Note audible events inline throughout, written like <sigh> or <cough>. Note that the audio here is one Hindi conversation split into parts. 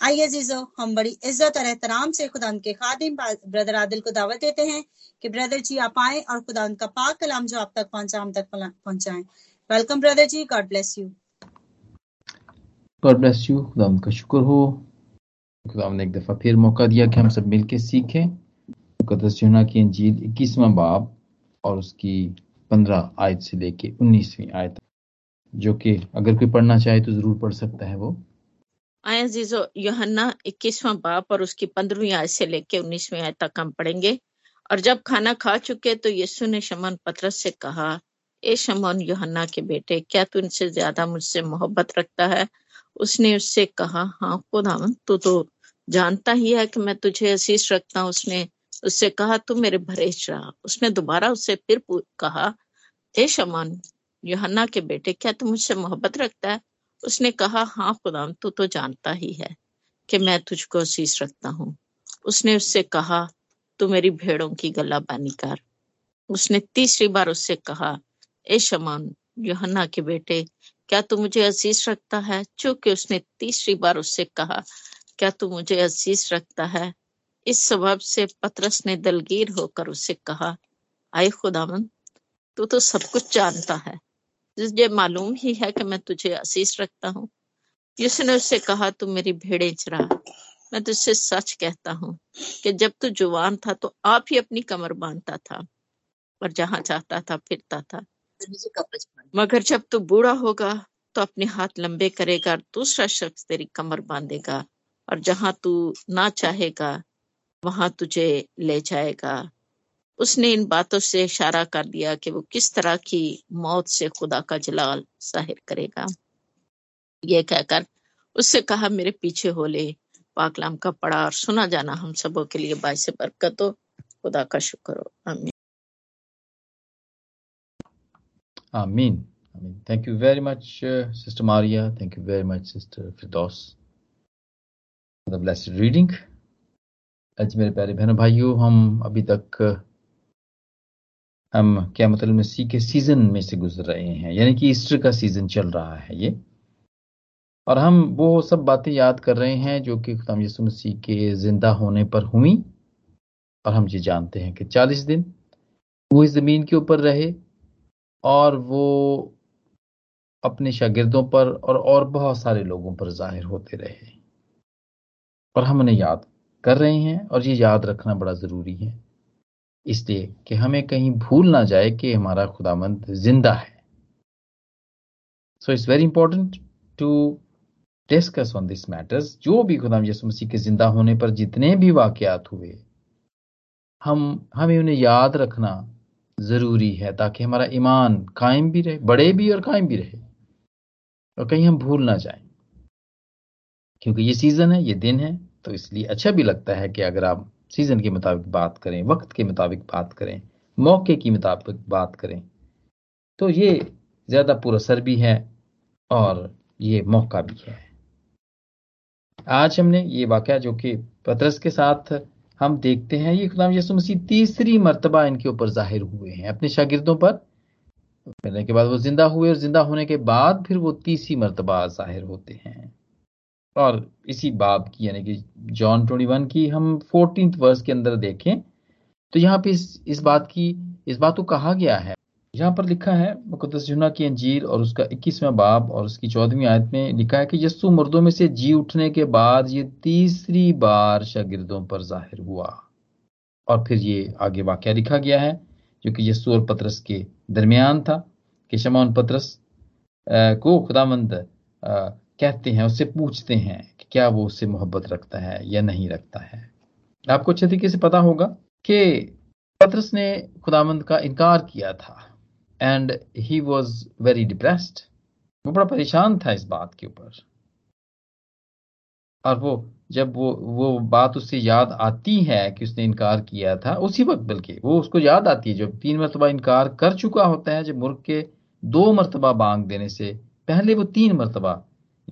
आइए जीजो हम बड़ी इज़्ज़त और एहतराम से खुदा के खादिम ब्रदर आदिल को दावत देते हैं कि ब्रदर जी आप आए और खुदा उनका पाक कलाम जो आप तक पहुँचा हम तक पहुंचाएँ। Welcome brother ji. God bless you god bless you खुदा का शुक्र हो। खुदा ने एक दफ़ा फिर मौका दिया कि हम सब मिलके सीखें। मुकदस यूना की अंजील इक्कीसवां बाब और उसकी पंद्रह आयत से लेके उन्नीसवीं आयत जो कि अगर कोई पढ़ना चाहे तो ज़रूर पढ़ सकता है वो। आया जीजो योहन्ना इक्कीसवां बाप और उसकी पंद्रहवीं आयत से लेके उन्नीसवीं आयत तक हम पढ़ेंगे। और जब खाना खा चुके तो यीशु ने शमन पत्रस से कहा, ए शमन योहन्ना के बेटे, क्या तू इनसे ज़्यादा मुझसे मोहब्बत रखता है? उसने उससे कहा हाँ खुदावन तू तो जानता ही है कि मैं तुझे असीस रखता हूँ। उसने उससे कहा, तू मेरे भरेच रहा। उसने दोबारा उससे फिर कहा, ए शमन, योहन्ना के बेटे, क्या तू मुझसे मोहब्बत रखता है? उसने कहा हाँ खुदा तू तो जानता ही है कि मैं तुझको शीश रखता हूँ। उसने उससे कहा, तू मेरी भेड़ों की गला बानी कर। उसने तीसरी बार उससे कहा, ए शमान, योहन्ना के बेटे, क्या तू मुझे अज़ीज़ रखता है? चूँकि उसने तीसरी बार उससे कहा, क्या तू मुझे अज़ीज़ रखता है? इस सबब से पतरस ने दलगीर होकर उससे कहा, आए खुदावन, तू तो सब कुछ जानता है। तुझे मालूम ही है कि मैं तुझे आशीष रखता हूँ। उसने उससे कहा, तू मेरी भेड़े चरा। मैं तुझसे सच कहता हूँ कि जब तू जुवान था तो आप ही अपनी कमर बांधता था और जहाँ चाहता था, फिरता था। मगर जब तू बूढ़ा होगा तो अपने हाथ लंबे करेगा और दूसरा शख्स तेरी कमर बांधेगा। और जहाँ तू ना चाहेगा, वहाँ तुझे ले जाएगा। उसने इन बातों से इशारा कर दिया कि वो किस तरह की मौत से खुदा का जलाल ज़ाहिर करेगा। ये कहकर उससे कहा, मेरे पीछे हो ले पाकलाम का पढ़ा और सुना जाना हम सबों के लिए बाईस बरकत हो। खुदा का शुक्र हो। आमीन। आमीन। आमीन। Thank you very much sister Maria thank you very much sister Firdaus the blessed reading आज मेरे प्यारे बहनों, भाइयों, हम अभी तक हम क्या मतलब मसीह के सीज़न में से गुजर रहे हैं, यानी कि ईस्टर का सीज़न चल रहा है ये। और हम वो सब बातें याद कर रहे हैं जो कि खुदाम यसु मसीह के ज़िंदा होने पर हुई। और हम ये जानते हैं कि चालीस दिन वो इस ज़मीन के ऊपर रहे और वो अपने शागिर्दों पर और और बहुत सारे लोगों पर ज़ाहिर होते रहे। और हम उन्हें याद कर रहे हैं और ये याद रखना बड़ा ज़रूरी है। इसलिए कि हमें कहीं भूल ना जाए कि हमारा खुदामंद ज़िंदा है। So it's very important to discuss on this matters जो भी खुदाम यसु मसीह के ज़िंदा होने पर जितने भी वाकयात हुए, हम, हमें उन्हें याद रखना ज़रूरी है ताकि हमारा ईमान कायम भी रहे, बड़े भी और कायम भी रहे, और कहीं हम भूल ना जाएँ। क्योंकि ये सीज़न है, ये दिन है तो इसलिए अच्छा भी लगता है कि अगर आप सीज़न के मुताबिक बात करें, वक्त के मुताबिक बात करें, मौके के मुताबिक बात करें तो ये ज़्यादा पुरसर भी है और ये मौका भी है। आज हमने ये वाक्य जो कि पतरस के साथ हम देखते हैं, ये खुदाम यसु मसीह तीसरी मरतबा इनके ऊपर ज़ाहिर हुए हैं। अपने शागिर्दों पर मिलने के बाद वो ज़िंदा हुए और ज़िंदा होने के बाद फिर वो तीसरी मरतबा ज़ाहिर होते हैं। और इसी बाब की यानी कि जॉन ट्वेंटी वन की हम फोर्टीन वर्ष के अंदर देखें तो यहाँ पे इस, इस बात की इस बात को कहा गया है। यहाँ पर लिखा है मुकदस जुना की अंजीर और उसका इक्कीसवें बाब और उसकी चौदहवीं आयत में लिखा है कि यस्सु मुर्दों में से जी उठने के बाद ये तीसरी बार शागिर्दों पर ज़ाहिर हुआ। और फिर ये आगे वाक्य लिखा गया है जो कि यस्सु और पत्रस के दरमियान था कि शमौन पत्रस को खुदामंद कहते हैं, उससे पूछते हैं कि क्या वो उससे मोहब्बत रखता है या नहीं रखता है। आपको अच्छे तरीके से पता होगा कि पत्रस ने खुदामंद का इनकार किया था and he was very depressed वो बड़ा परेशान था इस बात के ऊपर। और वो, जब वो वो बात उससे याद आती है कि उसने इनकार किया था, उसी वक्त बल्कि वो उसको याद आती है, जब तीन मरतबा इनकार कर चुका होता है, जब मुर्ग के दो मरतबा बांग देने से पहले वो तीन मरतबा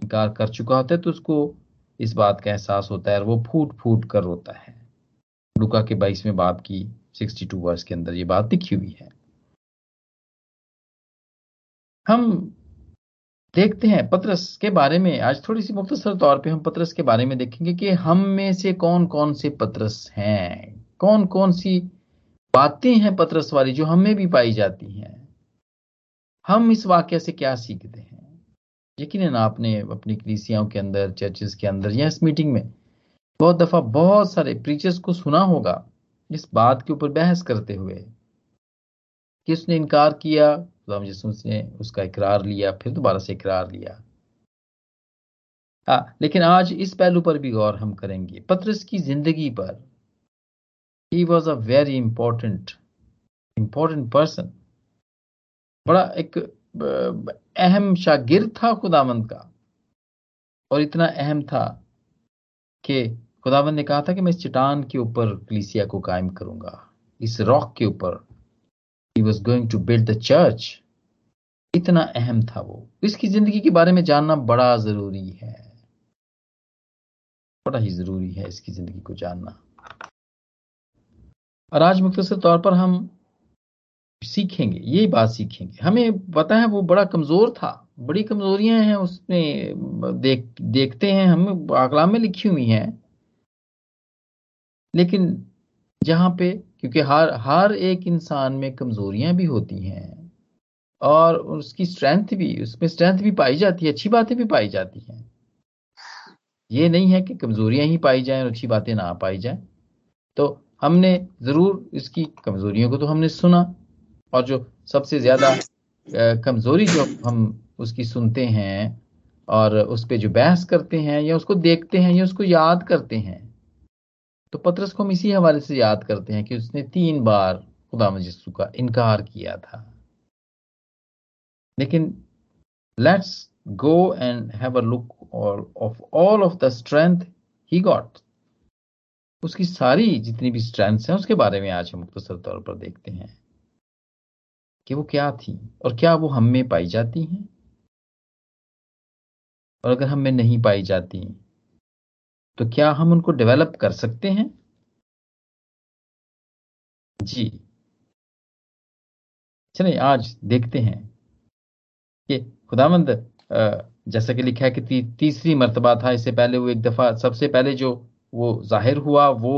इनकार कर चुका होता है तो उसको इस बात का एहसास होता है और वो फूट फूट कर रोता है। लुका के बाईसवें बाप की सिक्सटी टू वर्ष के अंदर ये बात लिखी हुई है। हम देखते हैं पत्रस के बारे में। आज थोड़ी सी मुख्तसर तौर पे हम पत्रस के बारे में देखेंगे कि हम में से कौन कौन से पत्रस हैं। कौन कौन सी बातें हैं पत्रस वाली जो हमें भी पाई जाती हैं। हम इस वाक्य से क्या सीखते हैं? यकीन आपने अपनी कलीसियाओं के अंदर चर्चेस के अंदर या इस मीटिंग में बहुत दफ़ा बहुत सारे प्रीचर्स को सुना होगा इस बात के ऊपर बहस करते हुए। कि उसने इनकार किया? खुदाम यसुस ने उसका इकरार लिया, फिर दोबारा से इकरार लिया। हाँ लेकिन आज इस पहलू पर भी गौर हम करेंगे। पत्रस की ज़िंदगी पर। He was a very important important person बड़ा एक अहम शागिर्द था खुदावंत का। और इतना अहम था कि खुदावंत ने कहा था कि मैं इस चट्टान के ऊपर कलीसिया को कायम करूँगा। इस रॉक के ऊपर। He was going to build the church इतना अहम था वो। इसकी ज़िंदगी के बारे में जानना बड़ा ज़रूरी है। बड़ा ही ज़रूरी है इसकी ज़िंदगी को जानना। और आज मुख्तर तौर पर हम सीखेंगे यही बात सीखेंगे। हमें पता है वो बड़ा कमज़ोर था, बड़ी कमजोरियाँ हैं उसमें देख, देखते हैं हम आकला में लिखी हुई हैं। लेकिन जहाँ पे, क्योंकि हर हर एक इंसान में कमजोरियाँ भी होती हैं, और उसकी स्ट्रेंथ भी, उसमें स्ट्रेंथ भी पाई जाती है, अच्छी बातें भी पाई जाती हैं। ये नहीं है कि कमजोरियाँ ही पाई जाएँ और अच्छी बातें ना पाई जाएँ। तो हमने ज़रूर इसकी कमजोरियों को तो हमने सुना और जो सबसे ज़्यादा कमज़ोरी जो हम उसकी सुनते हैं और उस पर जो बहस करते हैं या उसको देखते हैं या उसको याद करते हैं तो पत्रस को हम इसी हवाले से याद करते हैं कि उसने तीन बार खुदा मजिस्सू का इनकार किया था। लेकिन let's go and have a look of all of the strength he got उसकी सारी जितनी भी स्ट्रेंथ हैं, उसके बारे में आज हम मुख्तर तौर पर देखते हैं। कि वो क्या थी और क्या वो हम में पाई जाती हैं? और अगर हम में नहीं पाई जाती तो क्या हम उनको डेवलप कर सकते हैं? जी। चलिए आज देखते हैं कि खुदामंद जैसा कि लिखा है कि ती, तीसरी मर्तबा था इससे पहले वो एक दफ़ा सबसे पहले जो वो ज़ाहिर हुआ वो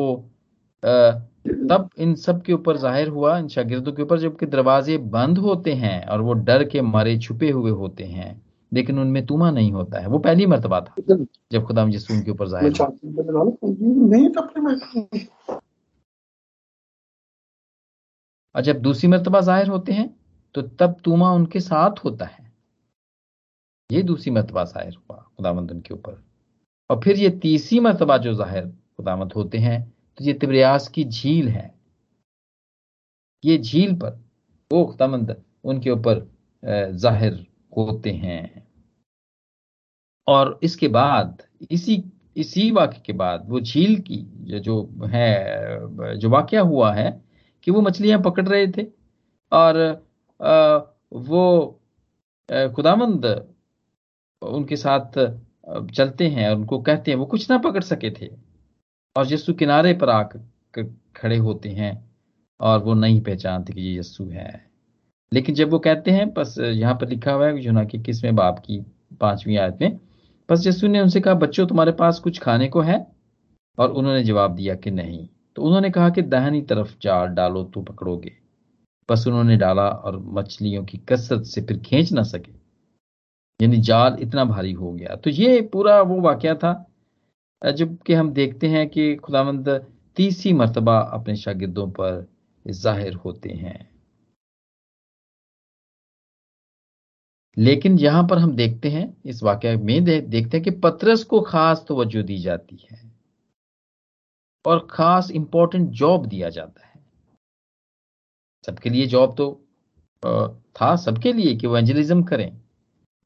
तब इन सब के ऊपर ज़ाहिर हुआ इन शागिर्दों के ऊपर जबकि दरवाजे बंद होते हैं और वो डर के मारे छुपे हुए होते हैं लेकिन उनमें तुमा नहीं होता है। वो पहली मरतबा था जब खुदा यसू उनके ऊपर ज़ाहिर और जब दूसरी मरतबा ज़ाहिर होते हैं तो तब तुमा उनके साथ होता है। ये दूसरी मरतबा ज़ाहिर हुआ खुदामंद उनके ऊपर। और फिर ये तीसरी मरतबा जो ज़ाहिर खुदामंद होते हैं तो ये तिब्रियास की झील है। ये झील पर वो खुदामंद उनके ऊपर ज़ाहिर होते हैं। और इसके बाद, इसी इसी वाक्य के बाद, वो झील की जो है, जो वाक्य हुआ है कि वो मछलियाँ पकड़ रहे थे और वो खुदामंद उनके साथ चलते हैं उनको कहते हैं, वो कुछ ना पकड़ सके थे। और यस्सु किनारे पर आकर खड़े होते हैं और वो नहीं पहचानते कि ये यस्सु है। लेकिन जब वो कहते हैं, बस यहाँ पर लिखा हुआ है ना कि किसवें बाप की पांचवी आयत में, बस यस्सु ने उनसे कहा, बच्चों, तुम्हारे पास कुछ खाने को है? और उन्होंने जवाब दिया कि नहीं। तो उन्होंने कहा कि, दहनी तरफ़ जाल डालो तो पकड़ोगे। बस उन्होंने डाला और मछलियों की कसरत से फिर खींच ना सके। यानी जाल इतना भारी हो गया। तो ये पूरा वो वाक्य था जबकि हम देखते हैं कि खुदावंद तीसरी मरतबा अपने शागिर्दों पर ज़ाहिर होते हैं। लेकिन यहाँ पर हम देखते हैं इस वाक्य में दे, देखते हैं कि पत्रस को खास तवज्जो दी जाती है और खास इंपॉर्टेंट जॉब दिया जाता है। सबके लिए जॉब तो था सबके लिए कि वो एंजलिज्म करें।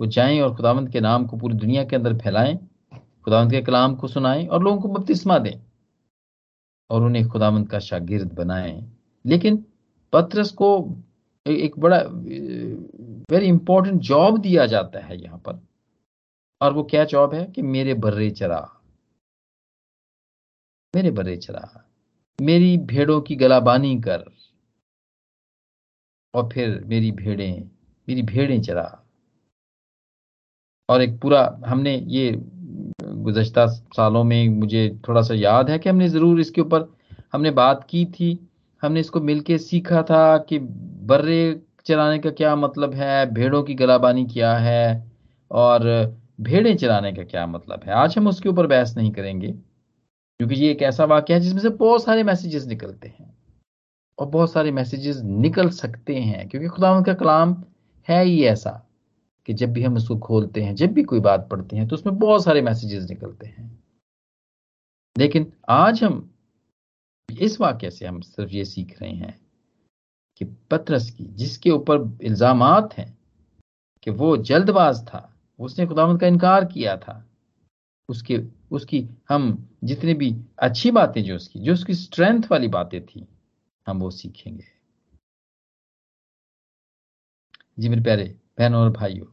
वो जाएँ और खुदावंत के नाम को पूरी दुनिया के अंदर फैलाएँ। खुदावंत के कलाम को सुनाएँ और लोगों को बपतिस्मा दें और उन्हें खुदावंत का शागिर्द बनाएँ। लेकिन पत्रस को एक बड़ा वेरी इंपॉर्टेंट जॉब दिया जाता है यहाँ पर। और वो क्या जॉब है? कि मेरे बर्रे चरा। मेरे बर्रे चरा। मेरी भेड़ों की गलाबानी कर। और फिर मेरी भेड़ें मेरी भेड़ें चरा। और एक पूरा हमने ये गुजश्ता सालों में मुझे थोड़ा सा याद है कि हमने ज़रूर इसके ऊपर हमने बात की थी। हमने इसको मिलके सीखा था कि बर्रे चलाने का क्या मतलब है, भेड़ों की गलाबानी क्या है और भेड़ें चलाने का क्या मतलब है। आज हम उसके ऊपर बहस नहीं करेंगे, क्योंकि ये एक ऐसा वाक्य है जिसमें से बहुत सारे मैसेजेस निकलते हैं और बहुत सारे मैसेजेस निकल सकते हैं, क्योंकि खुदा का कलाम है ही ऐसा। कि जब भी हम उसको खोलते हैं, जब भी कोई बात पढ़ते हैं तो उसमें बहुत सारे मैसेजेस निकलते हैं। लेकिन आज हम इस वाक्य से हम सिर्फ़ ये सीख रहे हैं कि पत्रस की, जिसके ऊपर इल्ज़ाम हैं, कि वो जल्दबाज था, उसने खुदावंत का इनकार किया था, उसके, उसकी हम जितनी भी अच्छी बातें जो उसकी जो उसकी स्ट्रेंथ वाली बातें थी, हम वो सीखेंगे। जी मेरे प्यारे बहनों और भाइयों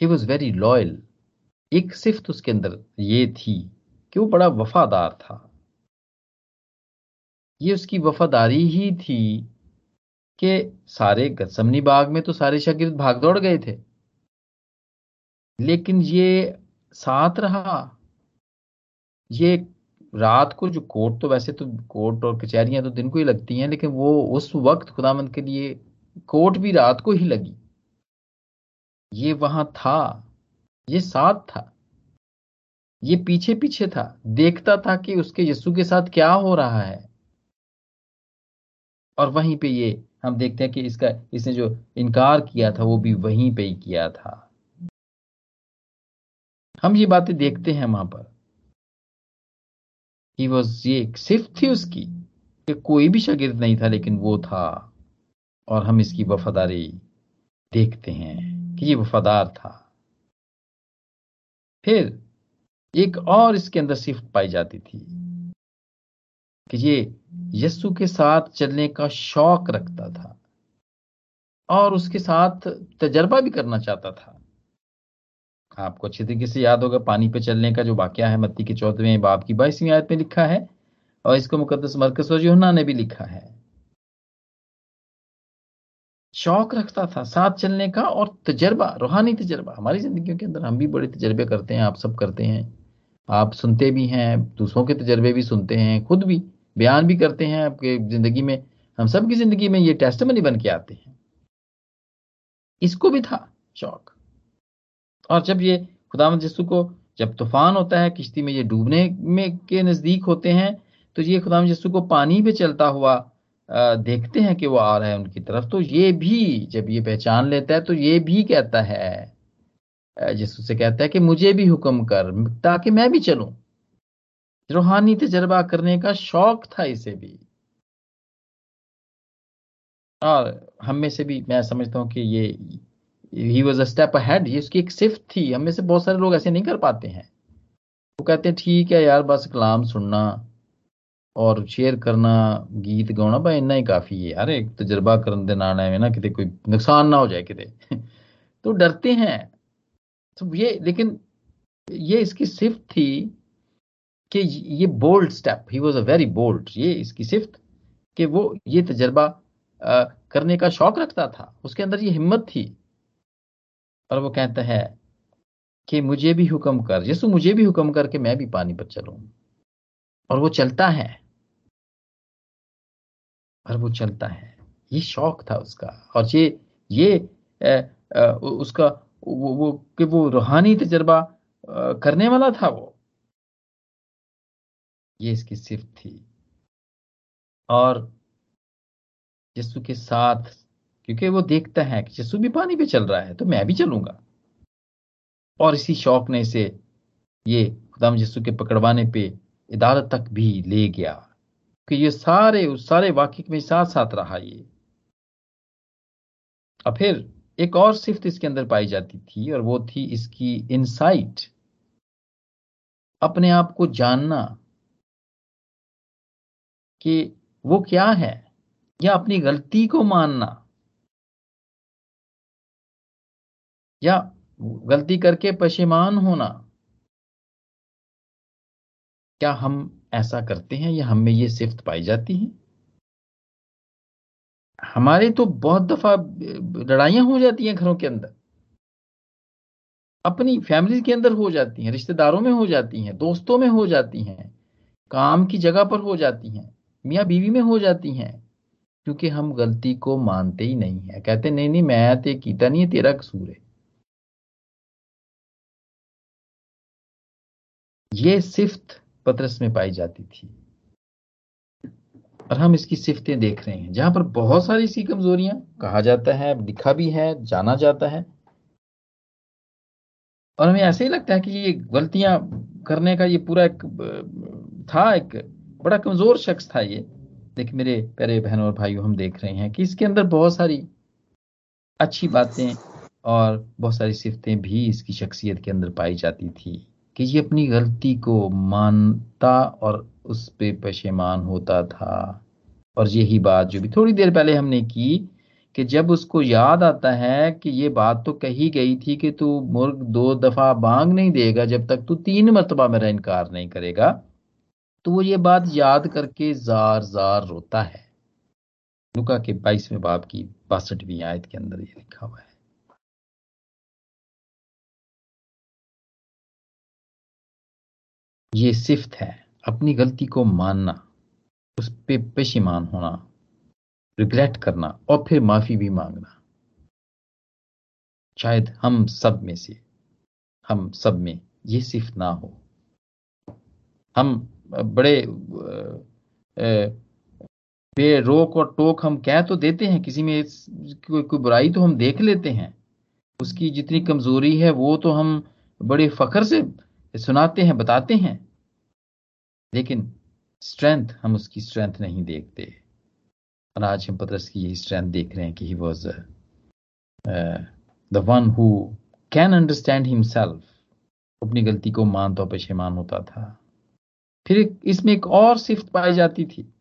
ही वॉज़ वेरी लॉयल एक सिर्फ़ उसके अंदर ये थी कि वो बड़ा वफादार था। ये उसकी वफादारी ही थी कि सारे गसमनी बाग में तो सारे शागिर्द भाग दौड़ गए थे। लेकिन ये साथ रहा। ये रात को जो कोर्ट तो वैसे तो कोर्ट और कचहरियाँ तो दिन को ही लगती हैं, लेकिन वो उस वक्त खुदामंद के लिए कोर्ट भी रात को ही लगी। ये वहाँ था, ये साथ था, ये पीछे पीछे था, देखता था कि उसके यस्सु के साथ क्या हो रहा है। और वहीं पे ये हम देखते हैं कि इसका, इसने जो इनकार किया था, वो भी वहीं पे ही किया था। हम ये बातें देखते हैं वहाँ पर। ही वॉज़ ये सिर्फ़ थी उसकी, कि कोई भी शागिर्द नहीं था, लेकिन वो था। और हम इसकी वफादारी देखते हैं। कि ये वफादार था। फिर एक और इसके अंदर सिफ्त पाई जाती थी कि ये यस्सु के साथ चलने का शौक रखता था और उसके साथ तजर्बा भी करना चाहता था। आपको अच्छी तरीके से याद होगा, पानी पे चलने का जो वाक्य है, मत्ती के चौदहवें बाप की बाईसवीं आयत में लिखा है और इसको मुकदस मरकस ने भी लिखा है। शौक रखता था साथ चलने का और तजर्बा, रूहानी तजर्बा। हमारी ज़िंदगी के अंदर हम भी बड़े तजर्बे करते हैं, आप सब करते हैं। आप सुनते भी हैं, दूसरों के तजर्बे भी सुनते हैं, खुद भी बयान भी करते हैं आपके ज़िंदगी में। हम सब की ज़िंदगी में ये टेस्टमनी बन के आते हैं। इसको भी था शौक। और जब ये खुदा यस्सु को, जब तूफ़ान होता है, किश्ती में ये डूबने में के नज़दीक होते हैं तो ये खुदाम यस्सु को पानी पे चलता हुआ देखते हैं कि वो आ रहा है उनकी तरफ़। तो ये भी, जब ये पहचान लेता है तो ये भी कहता है जिस से कहता है कि मुझे भी हुक्म कर, ताकि मैं भी चलूँ। रूहानी तजर्बा करने का शौक था इसे भी। और हम में से भी, मैं समझता हूँ कि ये he was a step ahead ये उसकी एक सिफ्त थी। हम में से बहुत सारे लोग ऐसे नहीं कर पाते हैं। वो कहते हैं, ठीक है यार, बस कलाम सुनना। और शेयर करना गीत गाना भाई इन्ना ही काफी है यार एक तजर्बा करने ਦੇ ਨਾਲ ਐਵੇਂ ਨਾ ਕਿਤੇ ਕੋਈ ਨੁਕਸਾਨ ਨਾ ਹੋ ਜਾਏ ਕਿਤੇ तो डरते हैं तो ये लेकिन ये इसकी सिफ्त थी कि ये bold step he was a very bold ये इसकी सिफ्त कि वो ये तजर्बा करने का शौक रखता था उसके अंदर ये हिम्मत थी और वो कहता है कि मुझे भी हुक्म कर यसु मुझे भी हुक्म करके मैं भी पानी पर चलूं और वो चलता है और वो चलता है। ये शौक था उसका। और ये ये आ, आ, उसका वो, वो कि वो रूहानी तजर्बा करने वाला था वो। ये इसकी सिर्फ़ थी। और यस्सु के साथ क्योंकि वो देखता है कि यस्सु भी पानी पे चल रहा है तो मैं भी चलूँगा। और इसी शौक ने इसे ये खुदाम यस्सु के पकड़वाने पे अदालत तक भी ले गया। कि ये सारे उस सारे वाक्य में साथ साथ रहा ये। और फिर एक और सिफ्त इसके अंदर पाई जाती थी और वो थी इसकी इनसाइट अपने आप को जानना कि वो क्या है या अपनी गलती को मानना। या गलती करके पशेमान होना। क्या हम ऐसा करते हैं या हमें ये सिफ्त पाई जाती है? हमारे तो बहुत दफ़ा लड़ाइयाँ हो जाती हैं घरों के अंदर। अपनी फैमिली के अंदर हो जाती हैं, रिश्तेदारों में हो जाती हैं, दोस्तों में हो जाती हैं, काम की जगह पर हो जाती हैं, मियाँ बीवी में हो जाती हैं, क्योंकि हम गलती को मानते ही नहीं है। कहते नहीं नहीं, मैं ते कीता नहीं है, तेरा कसूर है। ये सिफ्त पतरस में पाई जाती थी। और हम इसकी सिफ्तें देख रहे हैं, जहाँ पर बहुत सारी सी कमजोरियाँ कहा जाता है, लिखा भी है, जाना जाता है। और हमें ऐसे ही लगता है कि ये गलतियाँ करने का ये पूरा एक था, एक बड़ा कमज़ोर शख्स था ये। देखिए मेरे प्यारे बहनों और भाइयों, हम देख रहे हैं कि इसके अंदर बहुत सारी अच्छी बातें और बहुत सारी सिफतें भी इसकी शख्सियत के अंदर पाई जाती थी। कि ये अपनी गलती को मानता और उस पर पशेमान होता था। और यही बात जो भी थोड़ी देर पहले हमने की कि जब उसको याद आता है कि ये बात तो कही गई थी कि तू मुर्ग दो दफ़ा बांग नहीं देगा जब तक तू तीन मरतबा मेरा इनकार नहीं करेगा तो वो ये बात याद करके जार जार रोता है। लुका के बाईसवें बाप की बासठवीं आयत के अंदर ये लिखा हुआ है। ये सिफ्त है। अपनी गलती को मानना, उस पर पेशीमान होना रिग्रेट करना और फिर माफ़ी भी मांगना। शायद हम सब में से, हम सब में ये सिर्फ़ ना हो। हम बड़े बेरोक और टोक हम कह तो देते हैं, किसी में कोई कोई बुराई तो हम देख लेते हैं। उसकी जितनी कमज़ोरी है वो तो हम बड़े फखर से सुनाते हैं, बताते हैं। लेकिन स्ट्रेंथ हम उसकी स्ट्रेंथ नहीं देखते। और आज हम पत्रस की यही स्ट्रेंथ देख रहे हैं कि he was the one who can understand himself अपनी गलती को मान मानता पशेमान होता था। फिर इसमें एक और सिफ्त पाई जाती थी।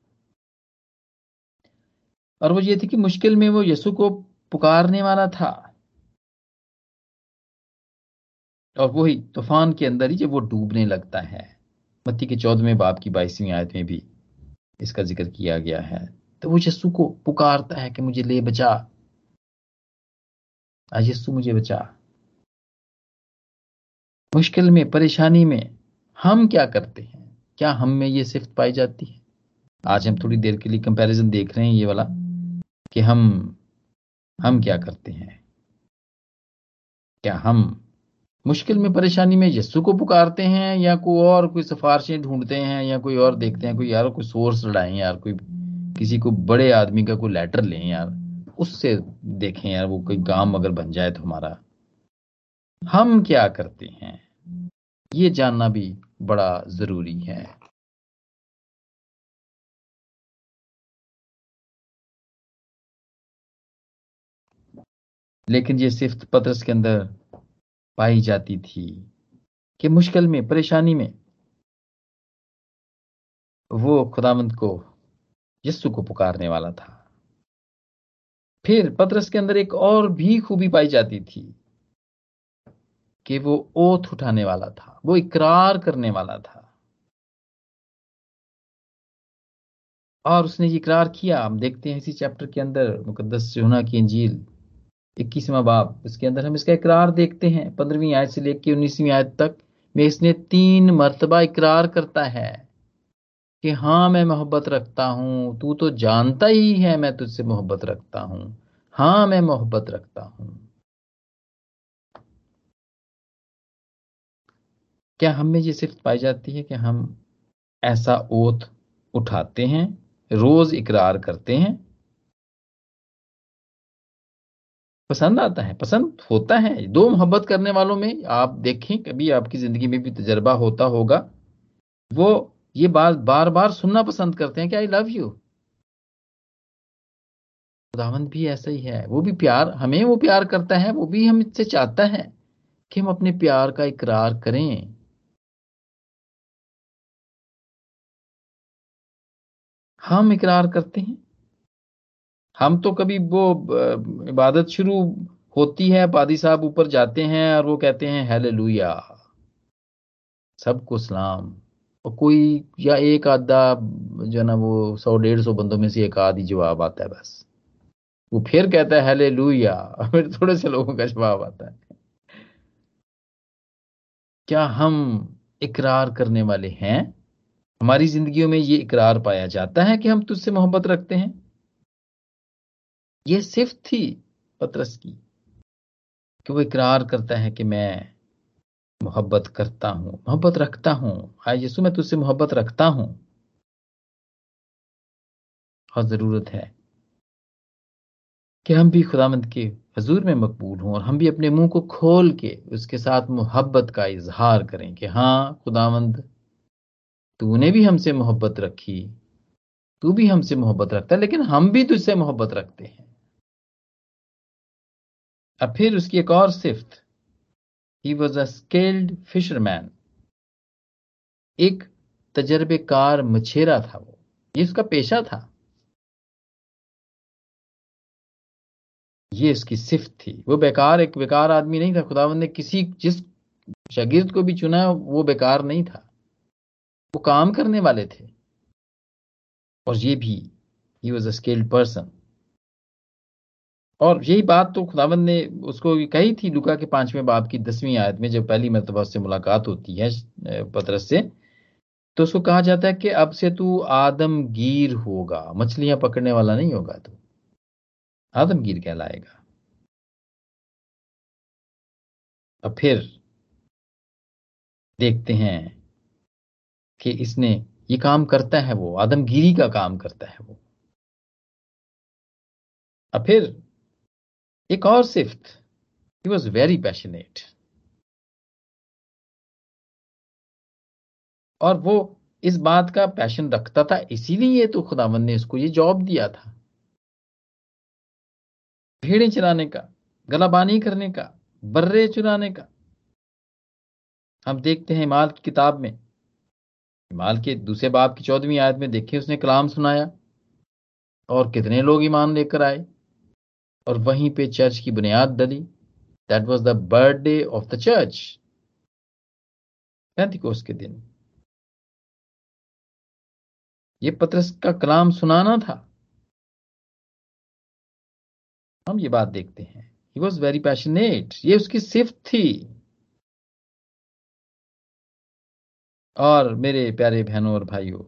और वो ये थी कि मुश्किल में वो यसु को पुकारने वाला था। और वही तूफ़ान के अंदर ही जब वो डूबने लगता है, मत्ती के चौदहवें बाप की बाईसवीं आयत में भी इसका ज़िक्र किया गया है। तो वो यस्सु को पुकारता है कि मुझे ले बचा। यस्सु मुझे बचा। मुश्किल में, परेशानी में हम क्या करते हैं? क्या हम में ये सिफ्त पाई जाती है? आज हम थोड़ी देर के लिए कंपैरिजन देख रहे हैं ये वाला कि हम हम क्या करते हैं? क्या हम मुश्किल में परेशानी में यस्सु को पुकारते हैं या कोई और कोई सिफारिशें ढूंढते हैं या कोई और देखते हैं, कोई यार कोई सोर्स लड़ाएँ, यार कोई किसी को बड़े आदमी का कोई लेटर लें, यार। उससे देखें यार वो कोई काम अगर बन जाए तो हमारा। हम क्या करते हैं? ये जानना भी बड़ा ज़रूरी है। लेकिन ये सिर्फ़ पत्रस के अंदर पाई जाती थी कि मुश्किल में, परेशानी में। वो खुदामंद को यस्सु को पुकारने वाला था। फिर पत्रस के अंदर एक और भी खूबी पाई जाती थी कि वो ओथ उठाने वाला था, वो इकरार करने वाला था। और उसने इकरार किया। हम देखते हैं इसी चैप्टर के अंदर मुकदस यूना की अंजील इक्कीसवा बाब, इसके अंदर हम इसका इकरार देखते हैं, पंद्रहवीं आयत से लेकर उन्नीसवीं आयत तक, में इसने तीन मरतबा इकरार करता है कि हाँ मैं मोहब्बत रखता हूँ, तू तो जानता ही है मैं तुझसे मोहब्बत रखता हूँ। हाँ मैं मोहब्बत रखता हूँ। क्या हम में ये सिर्फ़ पाई जाती है कि हम ऐसा ओथ उठाते हैं, रोज इकरार करते हैं? पसंद आता है, पसंद होता है। दो मोहब्बत करने वालों में आप देखें, कभी आपकी ज़िंदगी में भी तजर्बा होता होगा। वो ये बात बार बार सुनना पसंद करते हैं कि आई लव यू खुदावंत भी ऐसा ही है। वो भी प्यार, हमें वो प्यार करता है, वो भी हम इससे चाहता है कि हम अपने प्यार का इकरार करें। हम इकरार करते हैं। हम तो कभी वो इबादत शुरू होती है, पादी साहब ऊपर जाते हैं और वो कहते हैं हेले लुया सबको सलाम। और कोई, या एक आधा, जो ना, वो सौ, डेढ़ सौ बंदों में से एक आधी जवाब आता है बस। वो फिर कहता है हेले लुया <laughs> फिर थोड़े से लोगों का जवाब आता है। क्या हम इकरार करने वाले हैं? हमारी जिंदगियों में ये इकरार पाया जाता है कि हम तुझसे मोहब्बत रखते हैं? ये सिर्फ़ थी पत्रस की कि वो इकरार करता है कि मैं मोहब्बत करता हूँ, मोहब्बत रखता हूँ। हाय यीशु, मैं तुझसे मोहब्बत रखता हूँ। और ज़रूरत है कि हम भी खुदामंद के हजूर में मकबूल हों और हम भी अपने मुँह को खोल के उसके साथ मोहब्बत का इजहार करें कि हाँ खुदामंद तूने भी हमसे मोहब्बत रखी, तू भी हमसे मोहब्बत रखता है, लेकिन हम भी तुझसे मोहब्बत रखते हैं। अब फिर उसकी एक और सिफ्त। He was a skilled fisherman एक तजर्बेकार मछेरा था वो। ये उसका पेशा था। ये उसकी सिफ्त थी। वो बेकार, एक बेकार आदमी नहीं था। खुदावंद ने किसी, जिस शागिर्द को भी चुना, वो बेकार नहीं था। वो काम करने वाले थे। और ये भी he was a skilled person और यही बात तो खुदावन ने उसको कही थी लुका के पाँचवें बाप की दसवीं आयत में, जब पहली मरतबा उससे मुलाकात होती है पतरस से। तो उसको कहा जाता है कि अब से तू आदमगीर होगा, मछलियाँ पकड़ने वाला नहीं होगा तू। आदमगीर कहलाएगा। अब फिर देखते हैं कि इसने ये काम करता है वो आदमगिरी का काम करता है वो। अब फिर एक और सिफ्त ही वॉज़ वेरी पैशनेट और वो इस बात का पैशन रखता था, इसीलिए तो खुदावन ने इसको ये जॉब दिया था। भेड़ें चलाने का, गलाबानी करने का, बर्रे चुराने का। हम देखते हैं हिमाल की किताब में। हिमाल के दूसरे बाप की चौदहवीं आयत में देखे, उसने कलाम सुनाया और कितने लोग ईमान लेकर आए। और वहीं पे चर्च की बुनियाद डली। That was the birthday of the church Pentecost के दिन। ये पत्रस का कलाम सुनाना था। हम ये बात देखते हैं। ही वॉज़ वेरी पैशनेट ये उसकी सिर्फ़ थी। और मेरे प्यारे बहनों और भाइयों,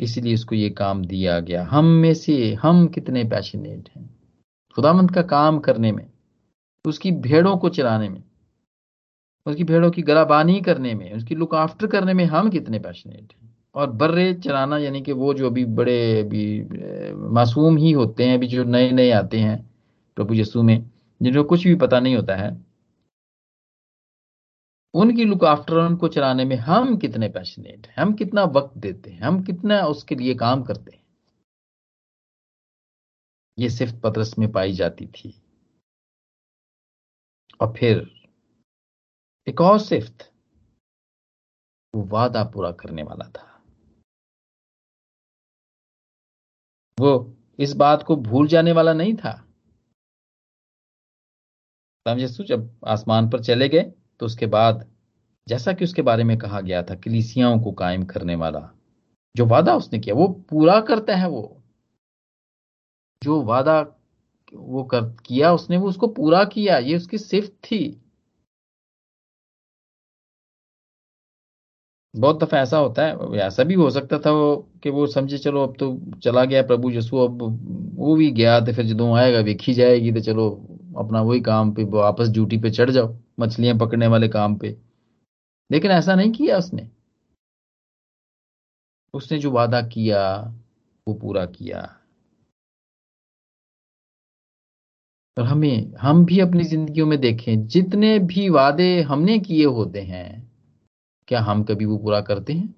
इसीलिए उसको ये काम दिया गया। हम में से हम कितने पैशनेट हैं। खुदामंद का काम करने में, उसकी भेड़ों को चलाने में, उसकी भेड़ों की गलाबानी करने में, उसकी लुक आफ्टर करने में हम कितने पैशनेट हैं। और बर्रे चलाना यानी कि वो जो अभी बड़े अभी मासूम ही होते हैं, अभी जो नए नए आते हैं, प्रभु यीशु में, जिनको कुछ भी पता नहीं होता है, उनकी लुक आफ्टर उनको चलाने में हम कितने पैशनेट हैं, हम कितना वक्त देते हैं, हम कितना उसके लिए काम करते हैं। ये सिर्फ़ पत्रस में पाई जाती थी। और फिर एक और सिफ्त, वो वादा पूरा करने वाला था। वो इस बात को भूल जाने वाला नहीं था। समझे जब आसमान पर चले गए तो उसके बाद, जैसा कि उसके बारे में कहा गया था, कलिसियाओं को कायम करने वाला, जो वादा उसने किया, वो पूरा करता है वो। जो वादा वो कर, किया उसने, वो उसको पूरा किया, ये उसकी सिर्फ़ थी। बहुत दफ़ा ऐसा होता है ऐसा भी हो सकता था वो कि वो समझे, चलो अब तो चला गया प्रभु यीशु, अब वो भी गया तो फिर जो आएगा, वेखी जाएगी तो चलो अपना वही काम पे वापस ड्यूटी पे चढ़ जाओ, मछलियाँ पकड़ने वाले काम पे। लेकिन ऐसा नहीं किया उसने। उसने जो वादा किया, वो पूरा किया। और हमें, हम भी अपनी जिंदगियों में देखें, जितने भी वादे हमने किए होते हैं, क्या हम कभी वो पूरा करते हैं?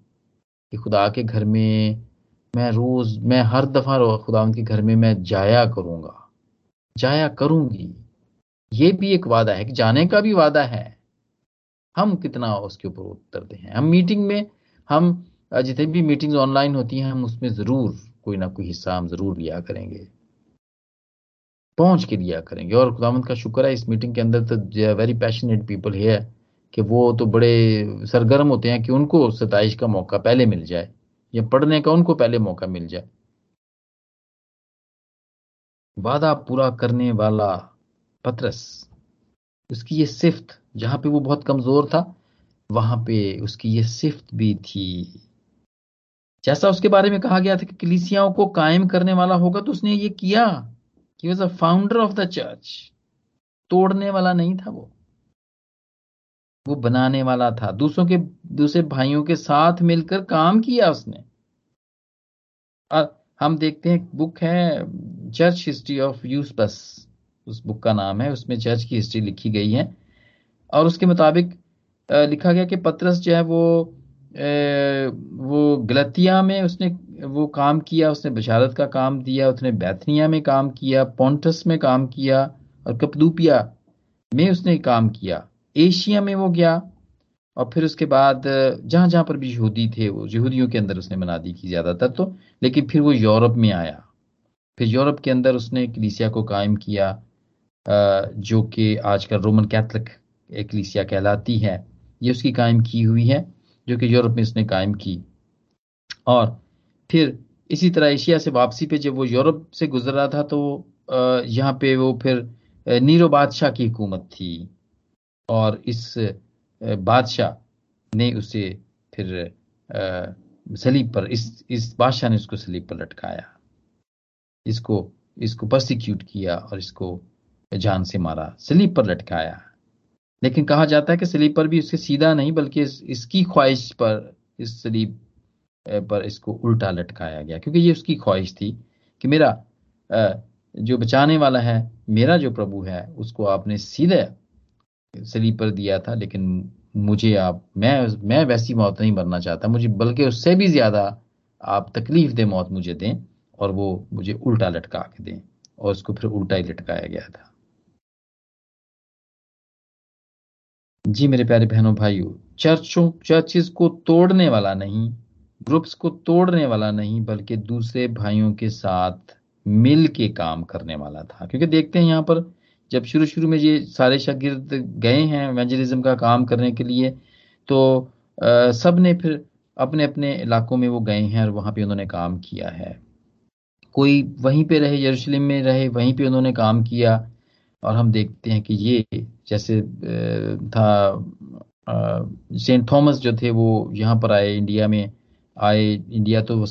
कि खुदा के घर में मैं रोज, मैं हर दफ़ा खुदा के घर में मैं जाया करूँगा, जाया करूँगी। ये भी एक वादा है कि जाने का भी वादा है। हम कितना उसके ऊपर उतरते हैं। हम मीटिंग में, हम, जितनी भी मीटिंग्स ऑनलाइन होती हैं, हम उसमें ज़रूर कोई ना कोई हिस्सा हम ज़रूर लिया करेंगे। पहुँच के दिया करेंगे। और खुदावंत का शुक्र है, इस मीटिंग के अंदर तो वेरी पैशनेट पीपल है कि वो तो बड़े सरगर्म होते हैं कि उनको सताइश का मौका पहले मिल जाए, या पढ़ने का उनको पहले मौका मिल जाए। वादा पूरा करने वाला पत्रस, उसकी ये सिफ्त, जहाँ पे वो बहुत कमज़ोर था, वहाँ पे उसकी ये सिफ्त भी थी। जैसा उसके बारे में कहा गया था कि कलिसियाओं को कायम करने वाला होगा तो उसने ये किया। कि was a founder of the church तोड़ने वाला नहीं था वो। वो बनाने वाला था। दूसरों के, दूसरे भाइयों के साथ मिलकर काम किया उसने। और हम देखते हैं, बुक है चर्च हिस्ट्री ऑफ़ यूस बस उस बुक का नाम है, उसमें चर्च की हिस्ट्री लिखी गई है। और उसके मुताबिक लिखा गया कि पत्रस जो है वो वो गलतिया में उसने वो काम किया, उसने बशारत का काम दिया, उसने बैथनिया में काम किया, पोंटस में काम किया और कपदूपिया में उसने काम किया। एशिया में वो गया और फिर उसके बाद, जहाँ जहाँ पर भी यहूदी थे, वो यहूदियों के अंदर उसने मनादी की ज़्यादातर तो लेकिन फिर वो यूरोप में आया। फिर यूरोप के अंदर उसने कलीसिया को कायम किया जो कि आजकल रोमन कैथलिक कलीसिया कहलाती है। ये उसकी कायम की हुई है, जो कि यूरोप में उसने कायम की। और फिर इसी तरह एशिया से वापसी पे जब वो यूरोप से गुजर रहा था तो यहाँ पे वो फिर नीरो बादशाह की हुकूमत थी। और इस बादशाह ने उसे फिर सलीब पर इस इस बादशाह ने उसको सलीब पर लटकाया। इसको इसको प्रोसिक्यूट किया और इसको जान से मारा सलीब पर लटकाया। लेकिन कहा जाता है कि सलीब पर भी उसके सीधा नहीं बल्कि इस, इसकी ख्वाहिश पर इस सलीब पर इसको उल्टा लटकाया गया, क्योंकि ये उसकी ख्वाहिश थी कि मेरा जो बचाने वाला है, मेरा जो प्रभु है, उसको आपने सीधे सलीब पर दिया था, लेकिन मुझे आप, मैं मैं वैसी मौत नहीं मरना चाहता, मुझे, बल्कि उससे भी ज़्यादा आप तकलीफ़ दे मौत मुझे दें और वो मुझे उल्टा लटका के दें, और उसको फिर उल्टा ही लटकाया गया था। जी मेरे प्यारे बहनों, भाइयों, चर्चों, चर्चिस को तोड़ने वाला नहीं ग्रुप्स को तोड़ने वाला नहीं, बल्कि दूसरे भाइयों के साथ मिल के काम करने वाला था। क्योंकि देखते हैं यहाँ पर, जब शुरू शुरू में ये सारे शागिर्द गए हैं एवेंजलिज्म का काम करने के लिए तो सबने फिर अपने अपने इलाकों में वो गए हैं और वहाँ पे उन्होंने काम किया है। कोई वहीं पे रहे, यरूशलेम में रहे, वहीं पे उन्होंने काम किया और हम देखते हैं कि ये जैसे था सेंट थॉमस जो थे वो यहाँ पर आए इंडिया में। आए इंडिया तो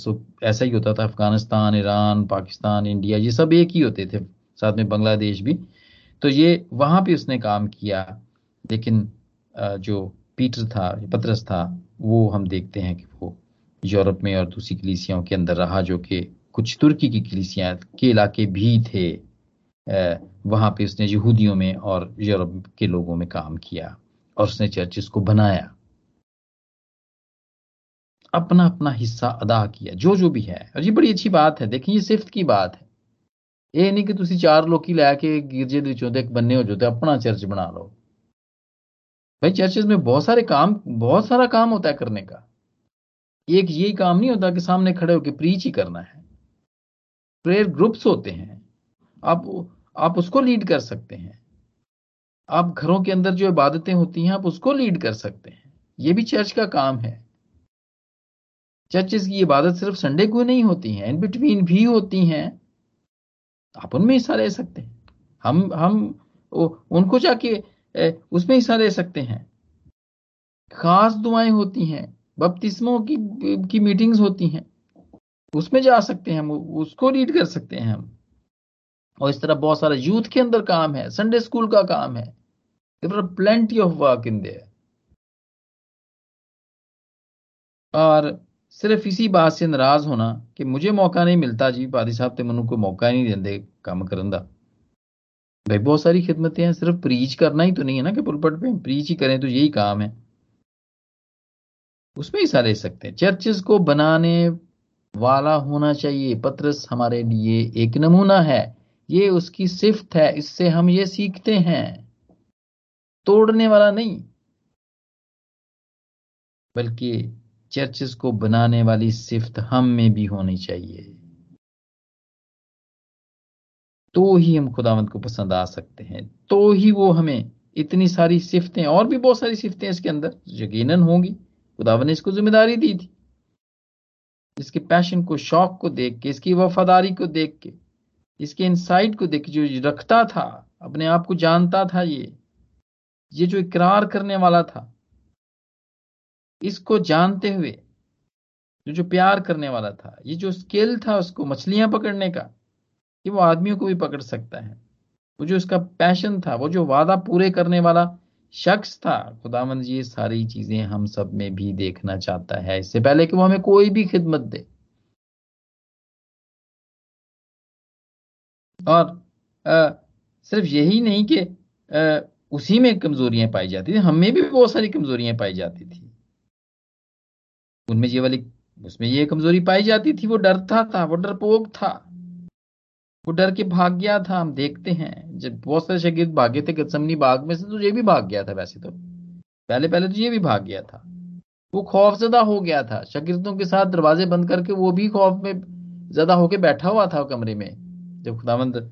ऐसा ही होता था, अफ़गानिस्तान, ईरान, पाकिस्तान इंडिया ये सब एक ही होते थे, साथ में बांग्लादेश भी। तो ये, वहाँ पे उसने काम किया, लेकिन जो पीटर था, पत्रस था, वो हम देखते हैं कि वो यूरोप में और दूसरी कलीसियाओं के अंदर रहा, जो कि कुछ तुर्की की कलीसियाँ, के इलाके भी थे वहाँ पे उसने यहूदियों में और यूरोप के लोगों में काम किया, और उसने चर्चिस को बनाया। अपना अपना हिस्सा अदा किया जो जो भी है और ये बड़ी अच्छी बात है देखिए ये सिफ्त की बात है ਇਹ ਨਹੀਂ ਕਿ ਤੁਸੀਂ ਚਾਰ ਲੋਕੀ ਲੈ ਕੇ ਗਿਰਜੇ ਦੇ ਵਿੱਚੋਂ ਤੇ ਇੱਕ ਬੰਨੇ ਹੋ ਜਾਓ ਤੇ अपना चर्च बना लो भाई चर्चेज में बहुत सारे काम बहुत सारा काम होता है करने का एक यही काम नहीं होता कि सामने खड़े होकर प्रीच ही करना है प्रेयर ग्रुप्स होते हैं आप आप उसको लीड कर सकते हैं आप घरों के अंदर जो इबादतें होती हैं आप उसको लीड कर सकते हैं ये भी चर्च का काम है चर्चेज की इबादत सिर्फ़ संडे को नहीं होती है। इन बिटवीन भी होती हैं। आप उनमें हिस्सा ले सकते हैं। हम हम उनको जाके उसमें हिस्सा ले सकते हैं। खास दुआएँ होती हैं। बपतिस्मों की की मीटिंग्स होती हैं। उसमें जा सकते हैं हम, उसको रीड कर सकते हैं हम। और इस तरह बहुत सारा यूथ के अंदर काम है। संडे स्कूल का काम है। Plenty of work in there और सिर्फ़ इसी बात से नाराज़ होना कि मुझे मौका नहीं मिलता, जी, पादी साहब तो मैं को मौका नहीं देंगे काम करने का भाई, बहुत सारी खिदमतें हैं, सिर्फ़ प्रीच करना ही तो नहीं है ना कि पुलपट पे, प्रीच ही करें तो यही काम है। उसमें हिस्सा ले सकते हैं। चर्चेस को बनाने वाला होना चाहिए। पत्रस हमारे लिए एक नमूना है। ये उसकी सिफ्त है। इससे हम ये सीखते हैं। तोड़ने वाला नहीं, बल्कि चर्चेस को बनाने वाली सिफ्त हम में भी होनी चाहिए। तो ही हम खुदावंत को पसंद आ सकते हैं। तो ही वो हमें इतनी सारी सिफतें, और भी बहुत सारी सिफतें इसके अंदर, यकीनन होंगी खुदावन ने इसको ज़िम्मेदारी दी थी। इसके पैशन को, शौक को देख के, इसकी वफादारी को देख के, इसके इंसाइट को देख के जो रखता था, अपने आप को जानता था ये ये जो इकरार करने वाला था इसको जानते हुए जो जो प्यार करने वाला था ये जो स्किल था उसको मछलियाँ पकड़ने का कि वो आदमियों को भी पकड़ सकता है। वो जो उसका पैशन था वो जो वादा पूरे करने वाला शख्स था खुदावंद ये सारी चीज़ें हम सब में भी देखना चाहता है। इससे पहले कि वो हमें कोई भी खिदमत दे। और आ, सिर्फ़ यही नहीं कि उसी में कमजोरियाँ पाई जाती थी हमें भी बहुत सारी कमजोरियाँ पाई जाती थी। उनमें ये वाली, उसमें ये कमज़ोरी पाई जाती थी, वो डरता था वो डरपोक था। वो डर के भाग गया था, हम देखते हैं। जब बहुत सारे शागिर्द भागे थे गतसमनी बाग में से तो ये भी भाग गया था वैसे तो। पहले पहले तो ये भी भाग गया था। वो खौफजदा हो गया था। शागिर्दों के साथ दरवाजे बंद करके वो भी खौफ में ज़्यादा होके बैठा हुआ था कमरे में, जब खुदावंद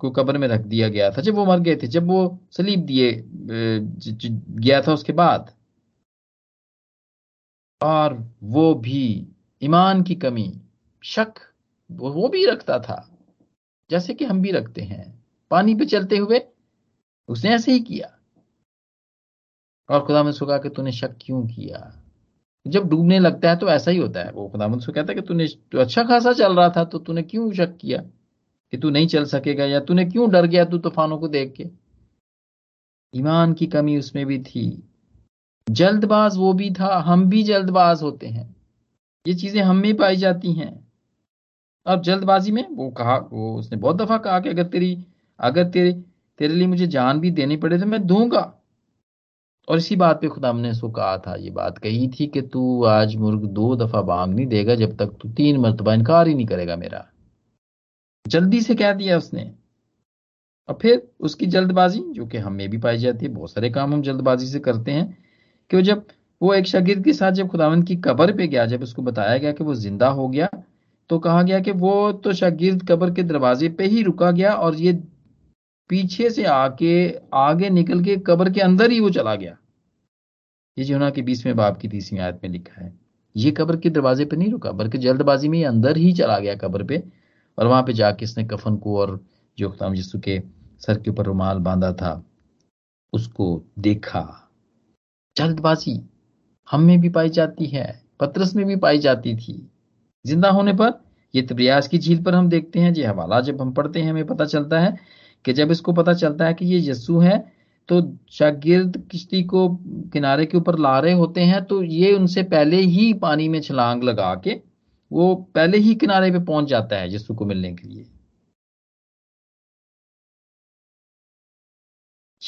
को कब्र में रख दिया गया था। जब वो मर गए थे, जब वो सलीब दिए गया था उसके बाद और वो भी ईमान की कमी, शक, वो भी रखता था, जैसे कि हम भी रखते हैं। पानी पे चलते हुए उसने ऐसे ही किया। और खुदा में कहा कि तूने शक क्यों किया? जब डूबने लगता है तो ऐसा ही होता है। वो खुदा से कहता है कि तूने तो अच्छा खासा चल रहा था तो तूने क्यों शक किया? कि तू नहीं चल सकेगा या तूने क्यों डर गया तू तूफानों को देख के? ईमान की कमी उसमें भी थी। जल्दबाज वो भी था, हम भी जल्दबाज होते हैं। ये चीज़ें हम में पाई जाती हैं। अब जल्दबाजी में वो कहा, वो उसने बहुत दफ़ा कहा कि अगर तेरी, अगर तेरे तेरे लिए मुझे जान भी देनी पड़े तो मैं दूँगा। और इसी बात पे खुदा ने उसको कहा था, ये बात कही थी कि तू आज मुर्ग दो दफ़ा बांग नहीं देगा जब तक तू तीन मरतबा इनकार ही नहीं करेगा मेरा। जल्दी से कह दिया उसने। और फिर उसकी जल्दबाजी, जो कि हमें भी पाई जाती है, बहुत सारे काम हम जल्दबाजी से करते हैं कि वो जब वो एक शागिर्द के साथ जब खुदावंत की कब्र पे गया, जब उसको बताया गया कि वो ज़िंदा हो गया तो कहा गया कि वो तो शागिर्द कब्र के दरवाजे पे ही रुका गया और ये पीछे से आके, आगे निकल के कब्र के अंदर ही वो चला गया। ये जो के बीसवें बाप की तीसवीं आयत में लिखा है, ये कब्र के दरवाजे पे नहीं रुका, बल्कि जल्दबाजी में अंदर ही चला गया कब्र पे, और वहाँ पे जाके इसने कफन को और जो खुदाम यीशु के सर के ऊपर रुमाल बांधा था, उसको देखा। जल्दबाजी हम में भी पाई जाती है, पत्रस में भी पाई जाती थी। ज़िंदा होने पर ये तब्रियाज की झील पर हम देखते हैं जी हवाला जब हम पढ़ते हैं, हमें पता चलता है कि जब इसको पता चलता है कि ये यस्सु है तो शागिर्द किश्ती को किनारे के ऊपर ला रहे होते हैं तो ये उनसे पहले ही पानी में छलांग लगा के वो पहले ही किनारे पे पहुँच जाता है यस्सु को मिलने के लिए।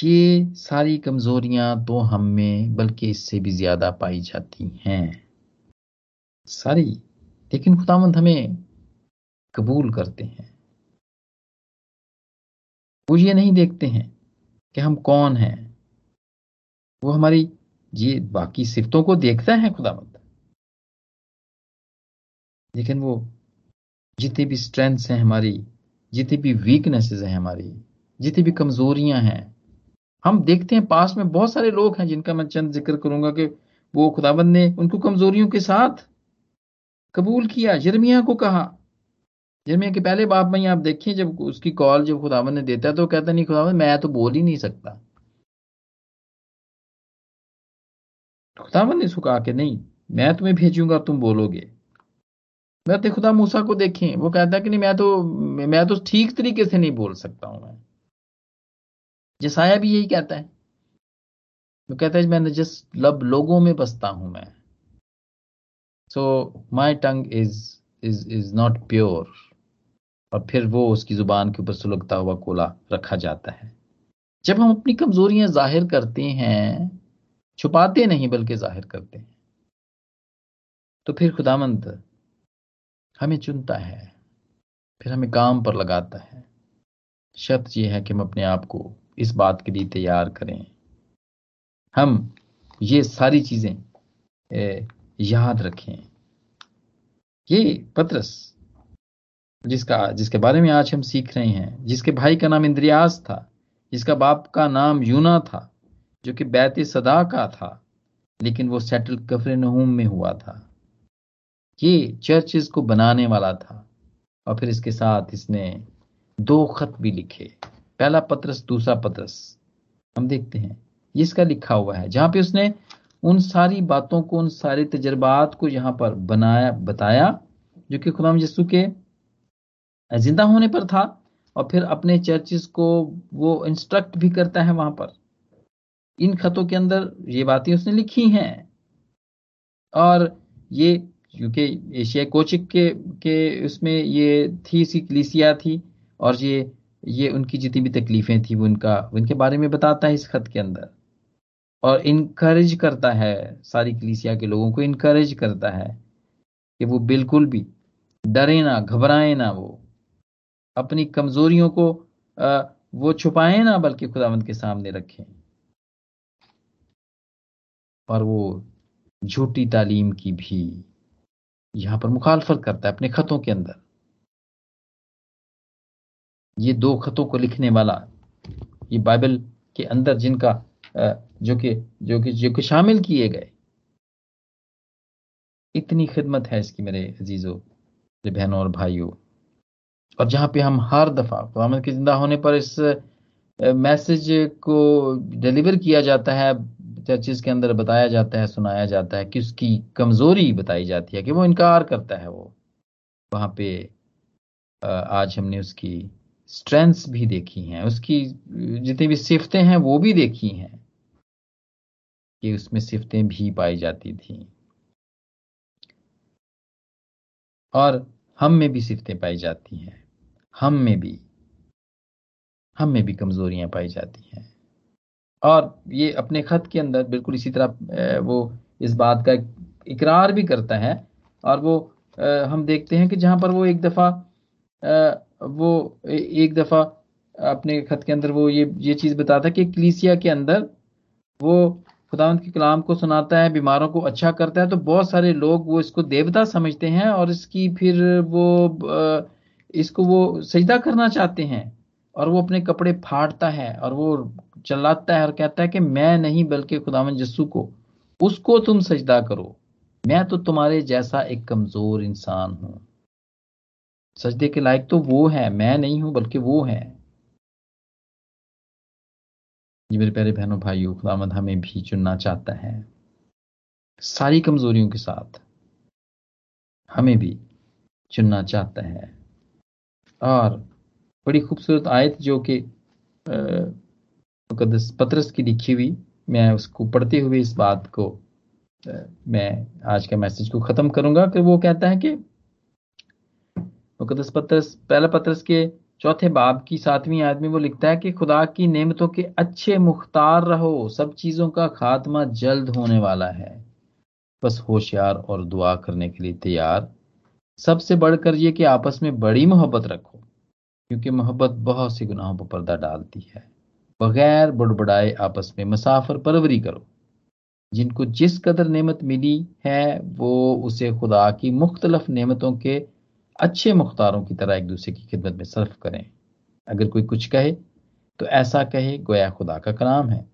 ये सारी कमजोरियाँ तो हम में, बल्कि इससे भी ज़्यादा पाई जाती हैं। सारी। लेकिन खुदामंद हमें कबूल करते हैं। वो ये नहीं देखते हैं कि हम कौन हैं। वो हमारी ये बाकी सिफतों को देखता है खुदामंद लेकिन वो जितनी भी स्ट्रेंथ्स हैं हमारी, जितनी भी वीकनेसेस हैं हमारी, जितनी भी कमजोरियाँ हैं हम देखते हैं पास में बहुत सारे लोग हैं जिनका मैं चंद ज़िक्र करूँगा कि वो खुदाबंद ने उनको कमजोरियों के साथ कबूल किया। जर्मिया को कहा। जर्मिया के पहले बाप में आप देखिए, जब उसकी कॉल जब खुदाबंद ने देता है तो कहता नहीं खुदाबंद, मैं तो बोल ही नहीं सकता। खुदाबंद ने कहा कि, नहीं, मैं तुम्हें भेजूँगा, तुम बोलोगे। मैं खुदा मूसा को देखें, वो कहता है कि, नहीं, मैं तो मैं तो ठीक तरीके से नहीं बोल सकता हूँ मैं। जसाया भी यही कहता है। वो कहता है मैं जिस लब लोगों में बसता हूँ मैं so my tongue is is is not pure और फिर वो उसकी ज़ुबान के ऊपर सुलगता हुआ कोला रखा जाता है। जब हम अपनी कमजोरियाँ ज़ाहिर करते हैं, छुपाते नहीं, बल्कि ज़ाहिर करते हैं तो फिर खुदामंद हमें चुनता है, फिर हमें काम पर लगाता है। शर्त यह है कि हम अपने आप को इस बात के लिए तैयार करें। हम ये सारी चीज़ें याद रखें। ये पत्रस, जिसका, जिसके बारे में आज हम सीख रहे हैं, जिसके भाई का नाम इंद्रियास था, जिसका बाप का नाम यूना था, जो कि बैत सदा का था, लेकिन वो सेटल कफरे नहूम में हुआ था। ये चर्चेस को बनाने वाला था, और फिर इसके साथ इसने दो खत भी लिखे। पहला पत्रस, दूसरा पत्रस। हम देखते हैं। इसका लिखा हुआ है। जहाँ पे उसने उन सारी बातों को, उन सारे तजर्बात को यहाँ पर बनाया, बताया, जो कि खुदाम यसु के ज़िंदा होने पर था, और फिर अपने चर्चिस को वो इंस्ट्रक्ट भी करता है वहाँ पर। इन खतों के अंदर ये बातें उसने लिखी हैं। और ये, क्योंकि एशिया कोचिक के के उसमें ये थी सी कलीसिया थी, और ये ये उनकी जितनी भी तकलीफें थी, वो उनका उनके बारे में बताता है इस खत के अंदर। और इनकरेज करता है सारी कलीसिया के लोगों को इनकरेज करता है कि वो बिल्कुल भी डरे ना, घबराए ना वो। अपनी कमजोरियों को वो छुपाए ना, बल्कि खुदावंत के सामने रखें। और वो झूठी तालीम की भी यहाँ पर मुखालफत करता है अपने खतों के अंदर। ये दो खतों को लिखने वाला, ये बाइबल के अंदर जिनका जो कि जो कि जो कि शामिल किए गए। इतनी खिदमत है इसकी मेरे अजीजों, मेरे बहनों और भाइयों। और जहाँ पे हम हर दफ़ा खुदामद के ज़िंदा होने पर इस मैसेज को डिलीवर किया जाता है, चर्चिस के अंदर बताया जाता है, सुनाया जाता है कि उसकी कमज़ोरी बताई जाती है कि वो इनकार करता है वो। वहाँ पे आज हमने उसकी स्ट्रेंथ्स भी देखी हैं, उसकी, जितनी भी सिफतें हैं, वो भी देखी हैं कि उसमें सिफतें भी पाई जाती थी। और हम में भी सिफतें पाई जाती हैं, हम में भी, हम में भी कमजोरियाँ पाई जाती हैं। और ये अपने खत के अंदर बिल्कुल इसी तरह वो इस बात का इकरार भी करता है, और वो हम देखते हैं कि जहाँ पर वो एक दफ़ा वो एक दफ़ा अपने खत के अंदर वो ये ये चीज़ बताता है कि क्लीसिया के अंदर वो खुदावंत के कलाम को सुनाता है, बीमारों को अच्छा करता है तो बहुत सारे लोग वो इसको देवता समझते हैं और इसकी फिर वो इसको वो सजदा करना चाहते हैं और वो अपने कपड़े फाड़ता है और वो चलाता है और कहता है कि मैं नहीं बल्कि खुदावन जस्सू को, उसको तुम सजदा करो। मैं तो तुम्हारे जैसा एक कमज़ोर इंसान हूँ। सजदे के लायक तो वो है, मैं नहीं हूँ, बल्कि वो है। जी मेरे प्यारे बहनों, भाइयों खुदामद हमें भी चुनना चाहता है। सारी कमजोरियों के साथ हमें भी चुनना चाहता है। और बड़ी खूबसूरत आयत जो कि मुकदस पत्रस की लिखी हुई, मैं उसको पढ़ते हुए इस बात को मैं आज का मैसेज को ख़त्म करूँगा। कि वो कहता है कि मुकदस पत्रस पहला पत्रस के चौथे बाब की सातवीं आदमी वो लिखता है कि खुदा की नेमतों के अच्छे मुख्तार रहो, सब चीज़ों का खात्मा जल्द होने वाला है। बस होशियार और दुआ करने के लिए तैयार। सबसे बढ़कर ये कि आपस में बड़ी मोहब्बत रखो, क्योंकि मोहब्बत बहुत सी गुनाहों पर पर्दा डालती है। बगैर बुड़बड़ाए आपस में मुसाफर परवरी करो। जिनको जिस कदर नेमत मिली है, वो उसे खुदा की मुख्तलफ नेमतों के अच्छे मुख्तारों की तरह एक दूसरे की खिदमत में सर्फ करें। अगर कोई कुछ कहे तो ऐसा कहे गोया खुदा का कलाम है।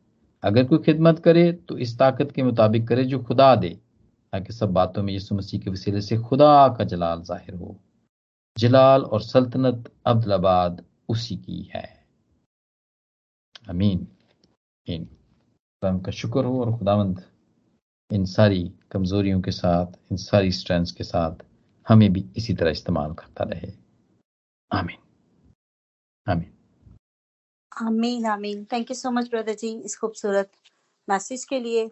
अगर कोई खिदमत करे तो इस ताकत के मुताबिक करे जो खुदा दे, ताकि सब बातों में यीशु मसीह के वसीले से खुदा का जलाल ज़ाहिर हो। जलाल और सल्तनत अब्दुलाबाद उसी की है। अमीन इन का शुक्र हो और खुदावंद इन सारी कमजोरियों के साथ, इन सारी स्ट्रेंथ्स के साथ हमें भी इसी तरह इस्तेमाल करता रहे। आमीन। आमीन। आमीन आमीन। Thank you so much brother ji, इस खूबसूरत मैसेज के लिए।